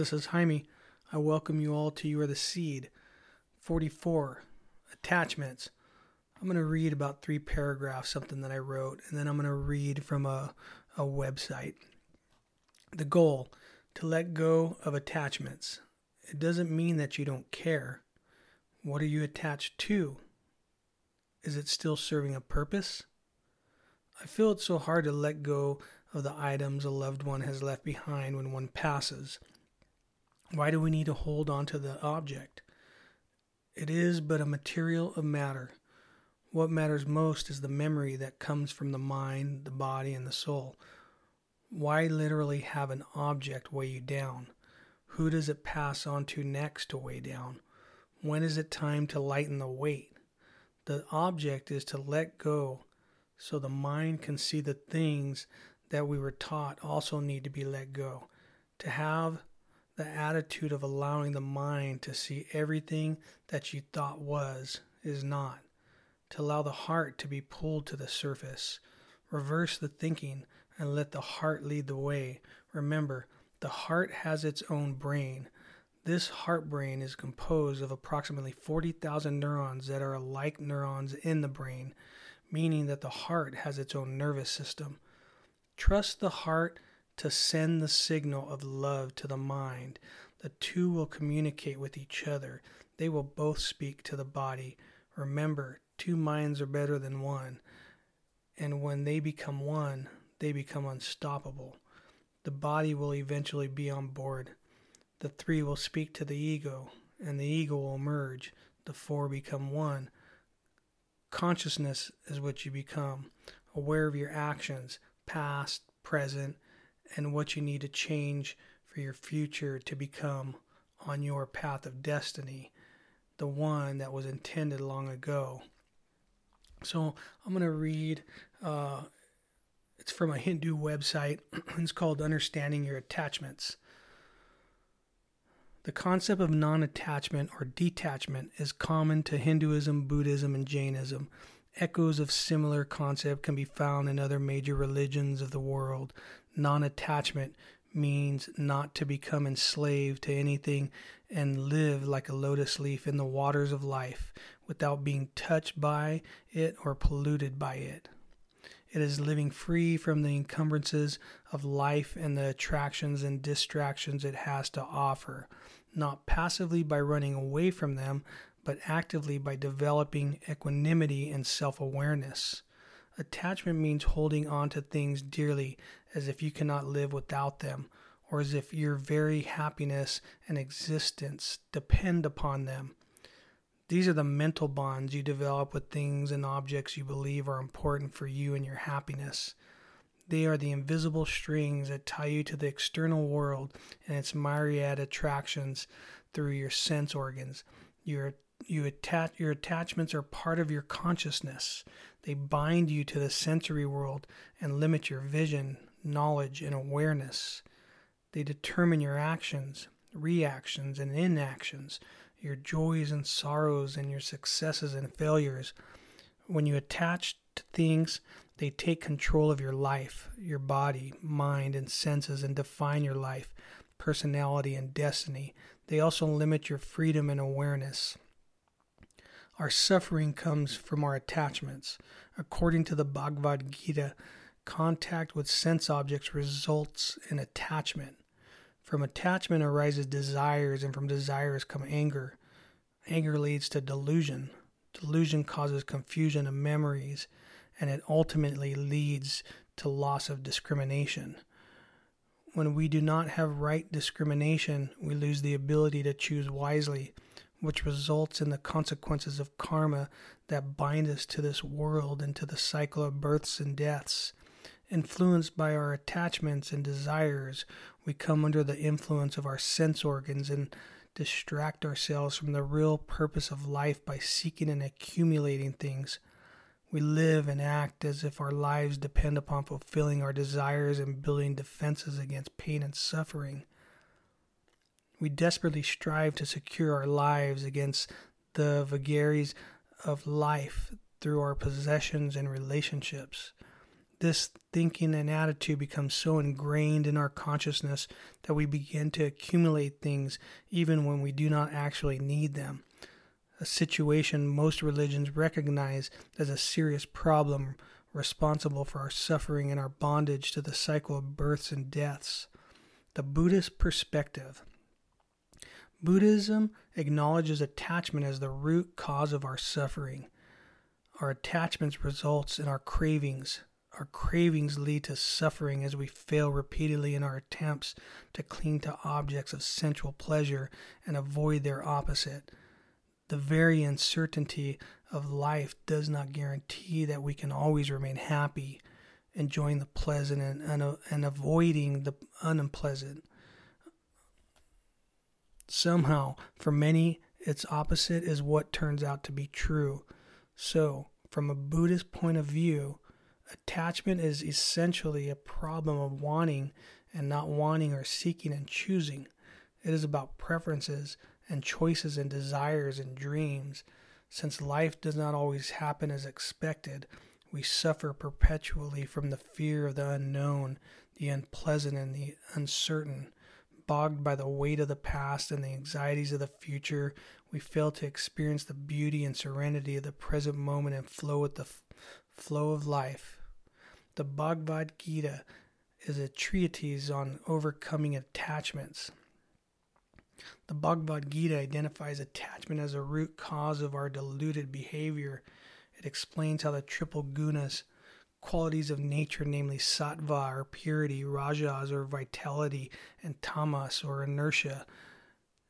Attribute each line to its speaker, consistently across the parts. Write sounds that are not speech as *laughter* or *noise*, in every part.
Speaker 1: This is Jaime. I welcome you all to You Are the Seed. 44. Attachments. I'm going to read about three paragraphs, something that I wrote, and then I'm going to read from a, a website. The goal to let go of attachments. It doesn't mean that you don't care. What are you attached to? Is it still serving a purpose? I feel it's so hard to let go of the items a loved one has left behind when one passes. Why do we need to hold on to the object? It is but a material of matter. What matters most is the memory that comes from the mind, the body, and the soul. Why literally have an object weigh you down? Who does it pass on to next to weigh down? When is it time to lighten the weight? The object is to let go so the mind can see the things that we were taught also need to be let go. To have the attitude of allowing the mind to see everything that you thought was is not. To allow the heart to be pulled to the surface. Reverse the thinking and let the heart lead the way. Remember, the heart has its own brain. This heart brain is composed of approximately 40,000 neurons that are like neurons in the brain, meaning that the heart has its own nervous system. Trust the heart to send the signal of love to the mind. The two will communicate with each other. They will both speak to the body. Remember, two minds are better than one. And when they become one, they become unstoppable. The body will eventually be on board. The three will speak to the ego, and the ego will merge. The four become one. Consciousness is what you become, aware of your actions past, present, and what you need to change for your future to become on your path of destiny, the one that was intended long ago. So I'm going to read, uh, it's from a Hindu website. *clears throat* it's called Understanding Your Attachments. The concept of non attachment or detachment is common to Hinduism, Buddhism, and Jainism. Echoes of similar concept can be found in other major religions of the world. Non attachment means not to become enslaved to anything and live like a lotus leaf in the waters of life without being touched by it or polluted by it. It is living free from the encumbrances of life and the attractions and distractions it has to offer, not passively by running away from them, but actively by developing equanimity and self awareness. Attachment means holding on to things dearly as if you cannot live without them, or as if your very happiness and existence depend upon them. These are the mental bonds you develop with things and objects you believe are important for you and your happiness. They are the invisible strings that tie you to the external world and its myriad attractions through your sense organs. Your you attach your attachments are part of your consciousness. They bind you to the sensory world and limit your vision, knowledge, and awareness. They determine your actions, reactions, and inactions, your joys and sorrows, and your successes and failures. When you attach to things, they take control of your life, your body, mind, and senses, and define your life, personality, and destiny. They also limit your freedom and awareness. Our suffering comes from our attachments. According to the Bhagavad Gita, contact with sense objects results in attachment. From attachment arises desires, and from desires come anger. Anger leads to delusion. Delusion causes confusion of memories, and it ultimately leads to loss of discrimination. When we do not have right discrimination, we lose the ability to choose wisely which results in the consequences of karma that bind us to this world and to the cycle of births and deaths. Influenced by our attachments and desires, we come under the influence of our sense organs and distract ourselves from the real purpose of life by seeking and accumulating things. We live and act as if our lives depend upon fulfilling our desires and building defenses against pain and suffering. We desperately strive to secure our lives against the vagaries of life through our possessions and relationships. This thinking and attitude becomes so ingrained in our consciousness that we begin to accumulate things even when we do not actually need them. A situation most religions recognize as a serious problem responsible for our suffering and our bondage to the cycle of births and deaths. The Buddhist perspective. Buddhism acknowledges attachment as the root cause of our suffering. Our attachments results in our cravings. Our cravings lead to suffering as we fail repeatedly in our attempts to cling to objects of sensual pleasure and avoid their opposite. The very uncertainty of life does not guarantee that we can always remain happy, enjoying the pleasant and, and, and avoiding the unpleasant. Somehow, for many, its opposite is what turns out to be true. So, from a Buddhist point of view, attachment is essentially a problem of wanting and not wanting or seeking and choosing. It is about preferences and choices and desires and dreams. Since life does not always happen as expected, we suffer perpetually from the fear of the unknown, the unpleasant, and the uncertain. Bogged by the weight of the past and the anxieties of the future, we fail to experience the beauty and serenity of the present moment and flow with the f- flow of life. The Bhagavad Gita is a treatise on overcoming attachments. The Bhagavad Gita identifies attachment as a root cause of our deluded behavior. It explains how the triple gunas, qualities of nature, namely sattva or purity, rajas or vitality, and tamas or inertia,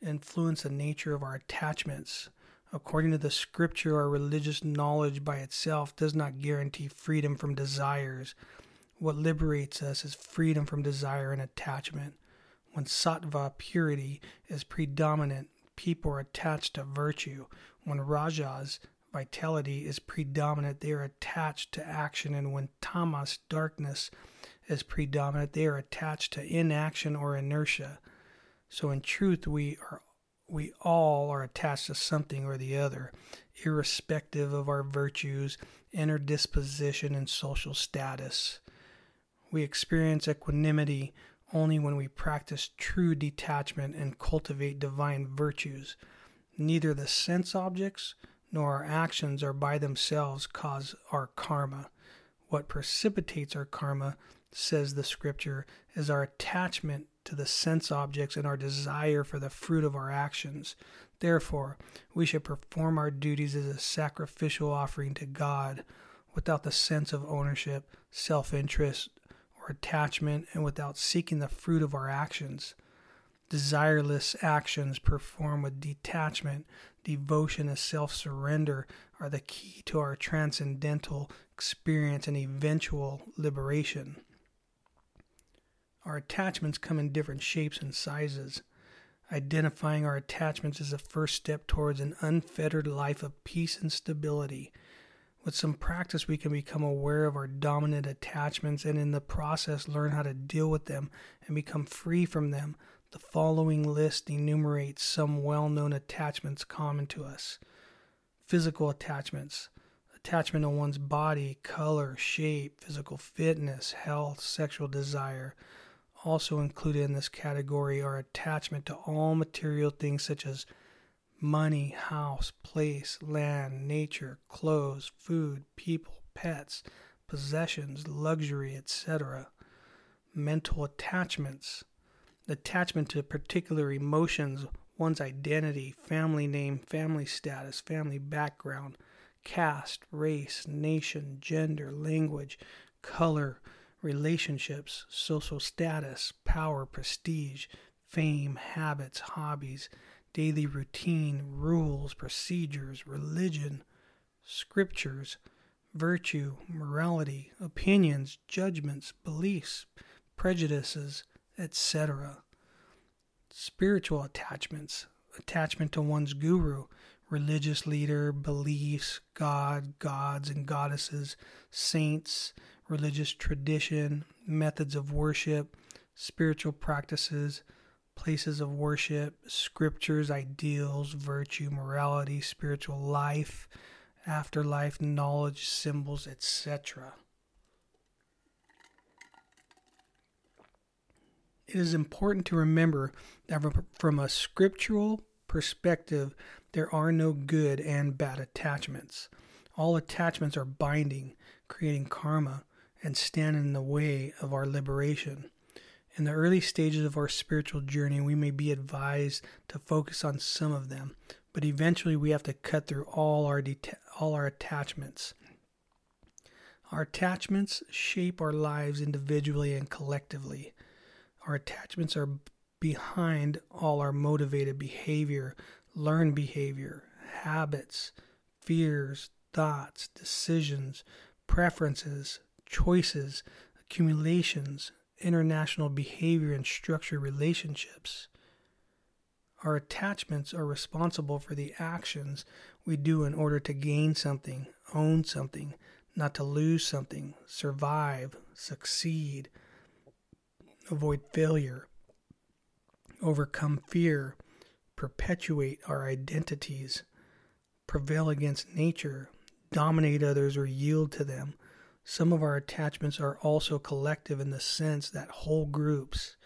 Speaker 1: influence the nature of our attachments. According to the scripture, our religious knowledge by itself does not guarantee freedom from desires. What liberates us is freedom from desire and attachment. When sattva purity is predominant, people are attached to virtue. When rajas vitality is predominant, they are attached to action. And when tamas darkness is predominant, they are attached to inaction or inertia. So in truth, we are we all are attached to something or the other, irrespective of our virtues, inner disposition, and social status. We experience equanimity only when we practice true detachment and cultivate divine virtues. Neither the sense objects nor our actions are by themselves cause our karma. What precipitates our karma, says the scripture, is our attachment to the sense objects and our desire for the fruit of our actions. Therefore, we should perform our duties as a sacrificial offering to God without the sense of ownership, self interest, or attachment, and without seeking the fruit of our actions. Desireless actions performed with detachment, devotion, and self surrender are the key to our transcendental experience and eventual liberation. Our attachments come in different shapes and sizes. Identifying our attachments is the first step towards an unfettered life of peace and stability. With some practice, we can become aware of our dominant attachments and in the process learn how to deal with them and become free from them. The following list enumerates some well known attachments common to us. Physical attachments, attachment to one's body, color, shape, physical fitness, health, sexual desire, also included in this category are attachment to all material things such as money, house, place, land, nature, clothes, food, people, pets, possessions, luxury, etc. Mental attachments, attachment to particular emotions, one's identity, family name, family status, family background, caste, race, nation, gender, language, color, relationships, social status, power, prestige, fame, habits, hobbies, daily routine, rules, procedures, religion, scriptures, virtue, morality, opinions, judgments, beliefs, prejudices, etc. Spiritual attachments, attachment to one's guru, religious leader, beliefs, God, gods and goddesses, saints, religious tradition, methods of worship, spiritual practices, places of worship, scriptures, ideals, virtue, morality, spiritual life, afterlife, knowledge, symbols, etc. It is important to remember that from a scriptural perspective, there are no good and bad attachments. All attachments are binding, creating karma, and stand in the way of our liberation. In the early stages of our spiritual journey, we may be advised to focus on some of them, but eventually we have to cut through all our deta- all our attachments. Our attachments shape our lives individually and collectively. Our attachments are behind all our motivated behavior, learned behavior, habits, fears, thoughts, decisions, preferences, choices, accumulations, international behavior, and structure relationships. Our attachments are responsible for the actions we do in order to gain something, own something, not to lose something, survive, succeed, avoid failure, overcome fear, perpetuate our identities, prevail against nature, dominate others, or yield to them. Some of our attachments are also collective in the sense that whole groups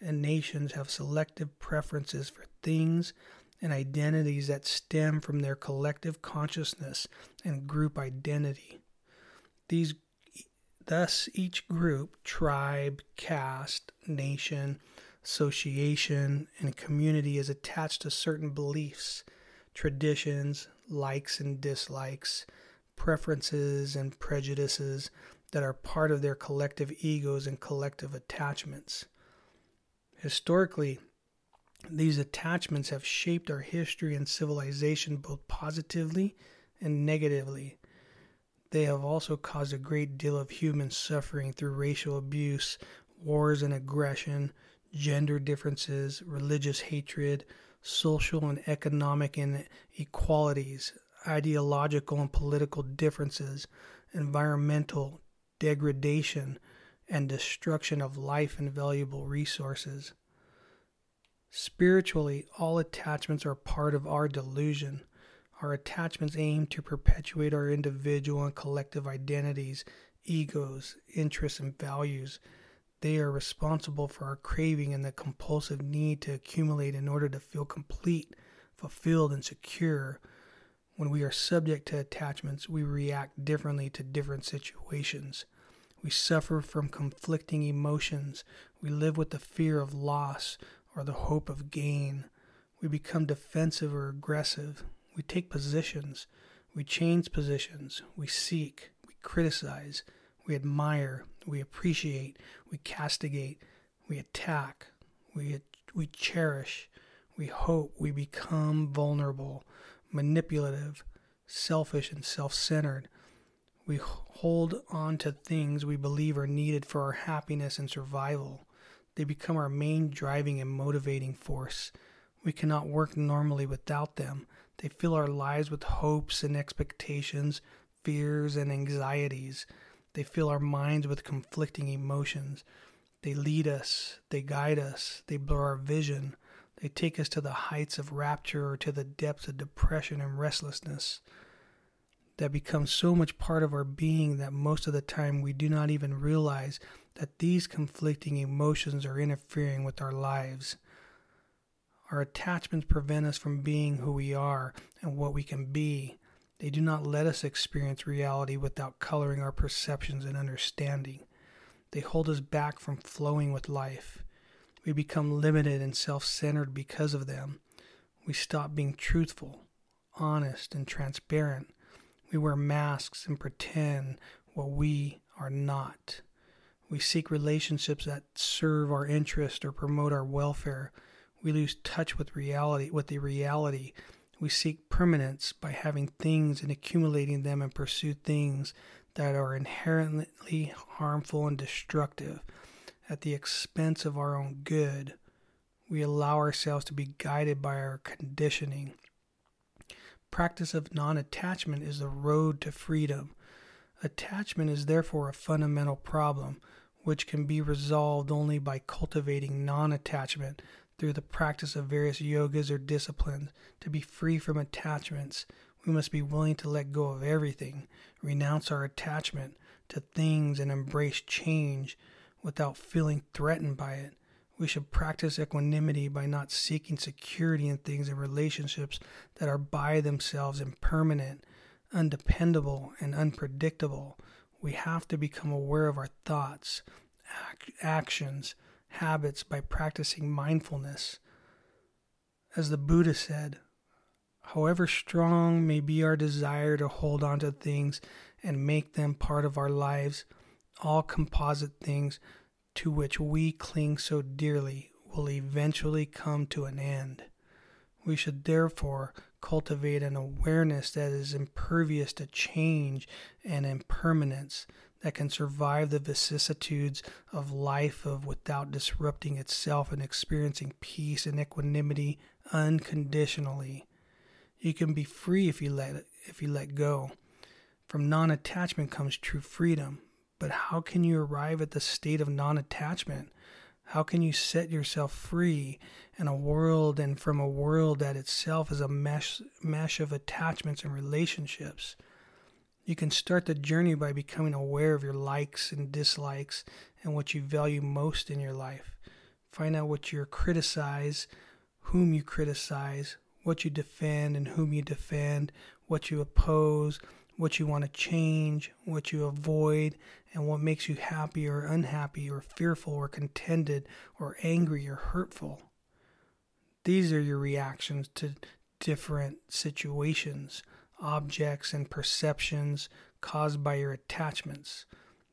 Speaker 1: and nations have selective preferences for things and identities that stem from their collective consciousness and group identity. These thus each group, tribe, caste, nation, association, and community is attached to certain beliefs, traditions, likes and dislikes, preferences and prejudices that are part of their collective egos and collective attachments. Historically, these attachments have shaped our history and civilization both positively and negatively. They have also caused a great deal of human suffering through racial abuse, wars and aggression, gender differences, religious hatred, social and economic inequalities, ideological and political differences, environmental degradation, and destruction of life and valuable resources. Spiritually, all attachments are part of our delusion. Our attachments aim to perpetuate our individual and collective identities, egos, interests, and values. They are responsible for our craving and the compulsive need to accumulate in order to feel complete, fulfilled, and secure. When we are subject to attachments, we react differently to different situations. We suffer from conflicting emotions. We live with the fear of loss or the hope of gain. We become defensive or aggressive. We take positions. We change positions. We seek. We criticize. We admire. We appreciate. We castigate. We attack. We, we cherish. We hope. We become vulnerable, manipulative, selfish, and self centered. We hold on to things we believe are needed for our happiness and survival. They become our main driving and motivating force. We cannot work normally without them. They fill our lives with hopes and expectations, fears and anxieties. They fill our minds with conflicting emotions. They lead us, they guide us, they blur our vision. They take us to the heights of rapture or to the depths of depression and restlessness that becomes so much part of our being that most of the time we do not even realize that these conflicting emotions are interfering with our lives. Our attachments prevent us from being who we are and what we can be. They do not let us experience reality without coloring our perceptions and understanding. They hold us back from flowing with life. We become limited and self centered because of them. We stop being truthful, honest, and transparent. We wear masks and pretend what we are not. We seek relationships that serve our interest or promote our welfare. We lose touch with reality, with the reality. We seek permanence by having things and accumulating them and pursue things that are inherently harmful and destructive at the expense of our own good. We allow ourselves to be guided by our conditioning Practice of non attachment is the road to freedom. Attachment is therefore a fundamental problem, which can be resolved only by cultivating non attachment through the practice of various yogas or disciplines. To be free from attachments, we must be willing to let go of everything, renounce our attachment to things, and embrace change without feeling threatened by it. We should practice equanimity by not seeking security in things and relationships that are by themselves impermanent, undependable, and unpredictable. We have to become aware of our thoughts, ac- actions, habits by practicing mindfulness. As the Buddha said, however strong may be our desire to hold on to things and make them part of our lives, all composite things to which we cling so dearly will eventually come to an end. We should therefore cultivate an awareness that is impervious to change and impermanence, that can survive the vicissitudes of life of without disrupting itself and experiencing peace and equanimity unconditionally. You can be free if you let if you let go. From non-attachment comes true freedom. But how can you arrive at the state of non-attachment? How can you set yourself free in a world and from a world that itself is a mesh mesh of attachments and relationships? You can start the journey by becoming aware of your likes and dislikes and what you value most in your life. Find out what you criticize, whom you criticize, what you defend and whom you defend, what you oppose, what you want to change, what you avoid, and what makes you happy or unhappy or fearful or contented or angry or hurtful. These are your reactions to different situations objects, and perceptions caused by your attachments.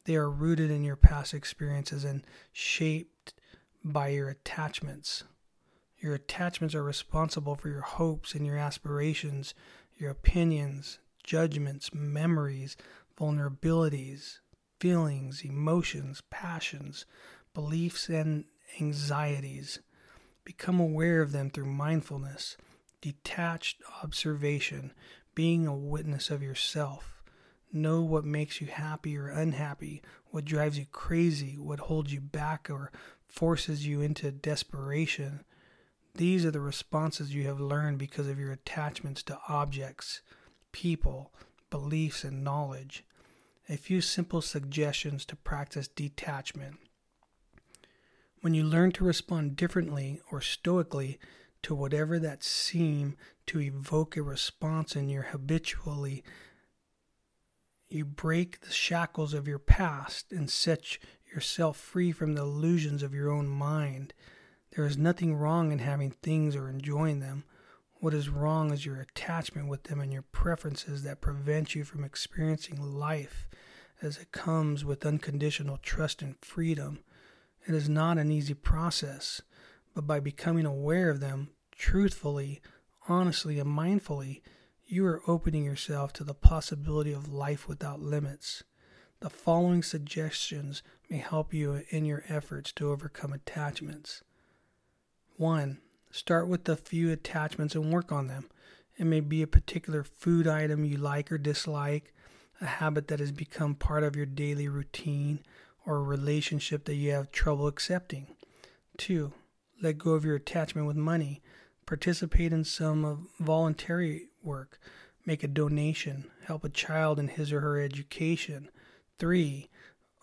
Speaker 1: They are rooted in your past experiences and shaped by your attachments. Your attachments are responsible for your hopes and your aspirations, your opinions, judgments, memories, vulnerabilities, feelings, emotions, passions, beliefs, and anxieties. Become aware of them through mindfulness, detached observation, being a witness of yourself. Know what makes you happy or unhappy, what drives you crazy, what holds you back or forces you into desperation. These are the responses you have learned because of your attachments to objects, people, beliefs, and knowledge. A few simple suggestions to practice detachment. When you learn to respond differently or stoically to whatever that seem to evoke a response in your habitually you break the shackles of your past and set yourself free from the illusions of your own mind. There is nothing wrong in having things or enjoying them. What is wrong is your attachment with them and your preferences that prevent you from experiencing life as it comes with unconditional trust and freedom. It is not an easy process, but by becoming aware of them truthfully honestly and mindfully, you are opening yourself to the possibility of life without limits. The following suggestions may help you in your efforts to overcome attachments. 1. Start with a few attachments and work on them. It may be a particular food item you like or dislike, a habit that has become part of your daily routine, or a relationship that you have trouble accepting. 2. Let go of your attachment with money. Participate in some voluntary work, make a donation, help a child in his or her education. Three,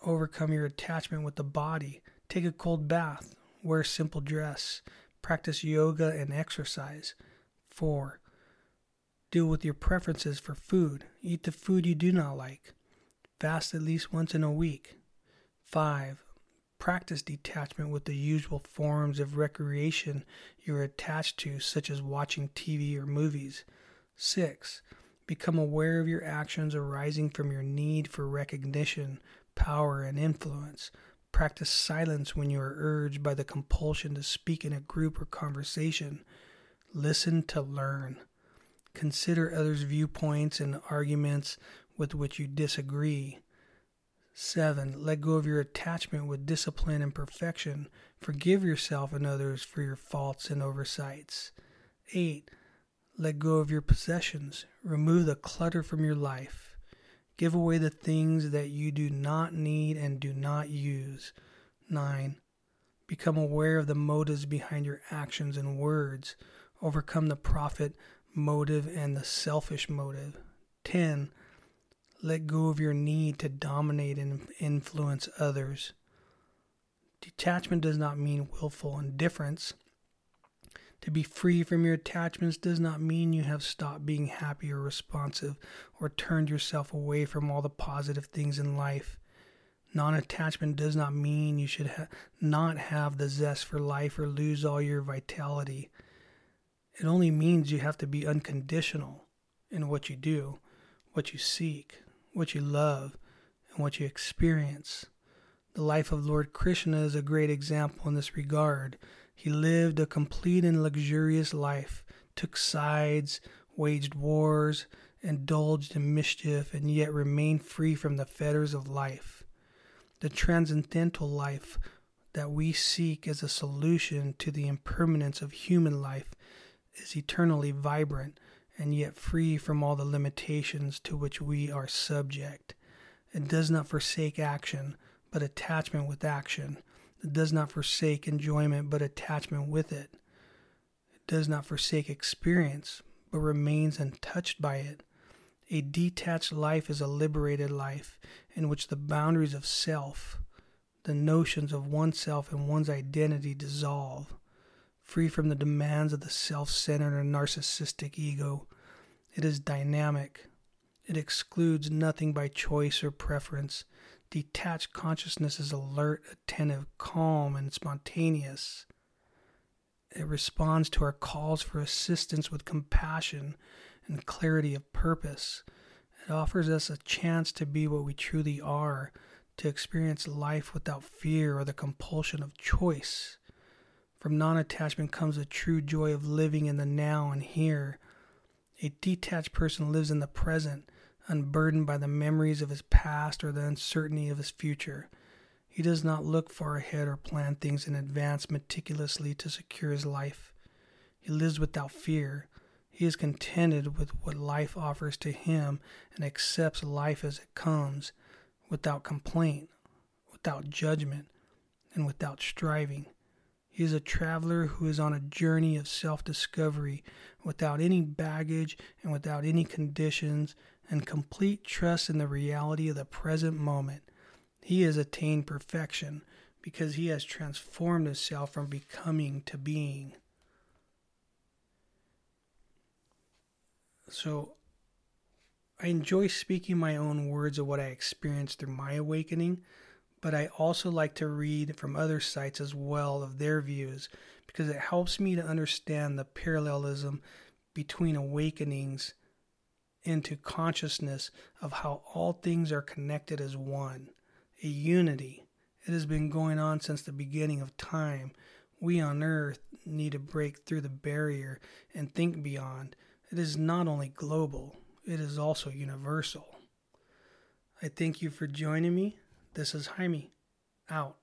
Speaker 1: overcome your attachment with the body, take a cold bath, wear simple dress, practice yoga and exercise. Four, deal with your preferences for food, eat the food you do not like, fast at least once in a week. Five, practice detachment with the usual forms of recreation you're attached to, such as watching TV or movies. 6. Become aware of your actions arising from your need for recognition, power, and influence. Practice silence when you are urged by the compulsion to speak in a group or conversation. Listen to learn. Consider others' viewpoints and arguments with which you disagree. 7. Let go of your attachment with discipline and perfection. Forgive yourself and others for your faults and oversights. 8. Let go of your possessions. Remove the clutter from your life. Give away the things that you do not need and do not use. 9. Become aware of the motives behind your actions and words. Overcome the profit motive and the selfish motive. 10 let go of your need to dominate and influence others. Detachment does not mean willful indifference. To be free from your attachments does not mean you have stopped being happy or responsive or turned yourself away from all the positive things in life. Non attachment does not mean you should ha- not have the zest for life or lose all your vitality. It only means you have to be unconditional in what you do, what you seek, what you love, and what you experience. The life of Lord Krishna is a great example in this regard. He lived a complete and luxurious life, took sides, waged wars, indulged in mischief, and yet remained free from the fetters of life. The transcendental life that we seek as a solution to the impermanence of human life is eternally vibrant and yet free from all the limitations to which we are subject. It does not forsake action, but attachment with action. It does not forsake enjoyment, but attachment with it. It does not forsake experience, but remains untouched by it. A detached life is a liberated life in which the boundaries of self, the notions of oneself and one's identity dissolve, free from the demands of the self centered or narcissistic ego. It is dynamic. It excludes nothing by choice or preference. Detached consciousness is alert, attentive, calm, and spontaneous. It responds to our calls for assistance with compassion and clarity of purpose. It offers us a chance to be what we truly are, to experience life without fear or the compulsion of choice. From non attachment comes a true joy of living in the now and here. A detached person lives in the present, unburdened by the memories of his past or the uncertainty of his future. He does not look far ahead or plan things in advance meticulously to secure his life. He lives without fear. He is contented with what life offers to him and accepts life as it comes, without complaint, without judgment, and without striving. He is a traveler who is on a journey of self discovery without any baggage and without any conditions, and complete trust in the reality of the present moment. He has attained perfection because he has transformed himself from becoming to being. So I enjoy speaking my own words of what I experienced through my awakening, but I also like to read from other sites as well of their views because it helps me to understand the parallelism between awakenings into consciousness of how all things are connected as one, a unity. It has been going on since the beginning of time. We on earth need to break through the barrier and think beyond it is not only global, it is also universal. I thank you for joining me. This is Jaime, out.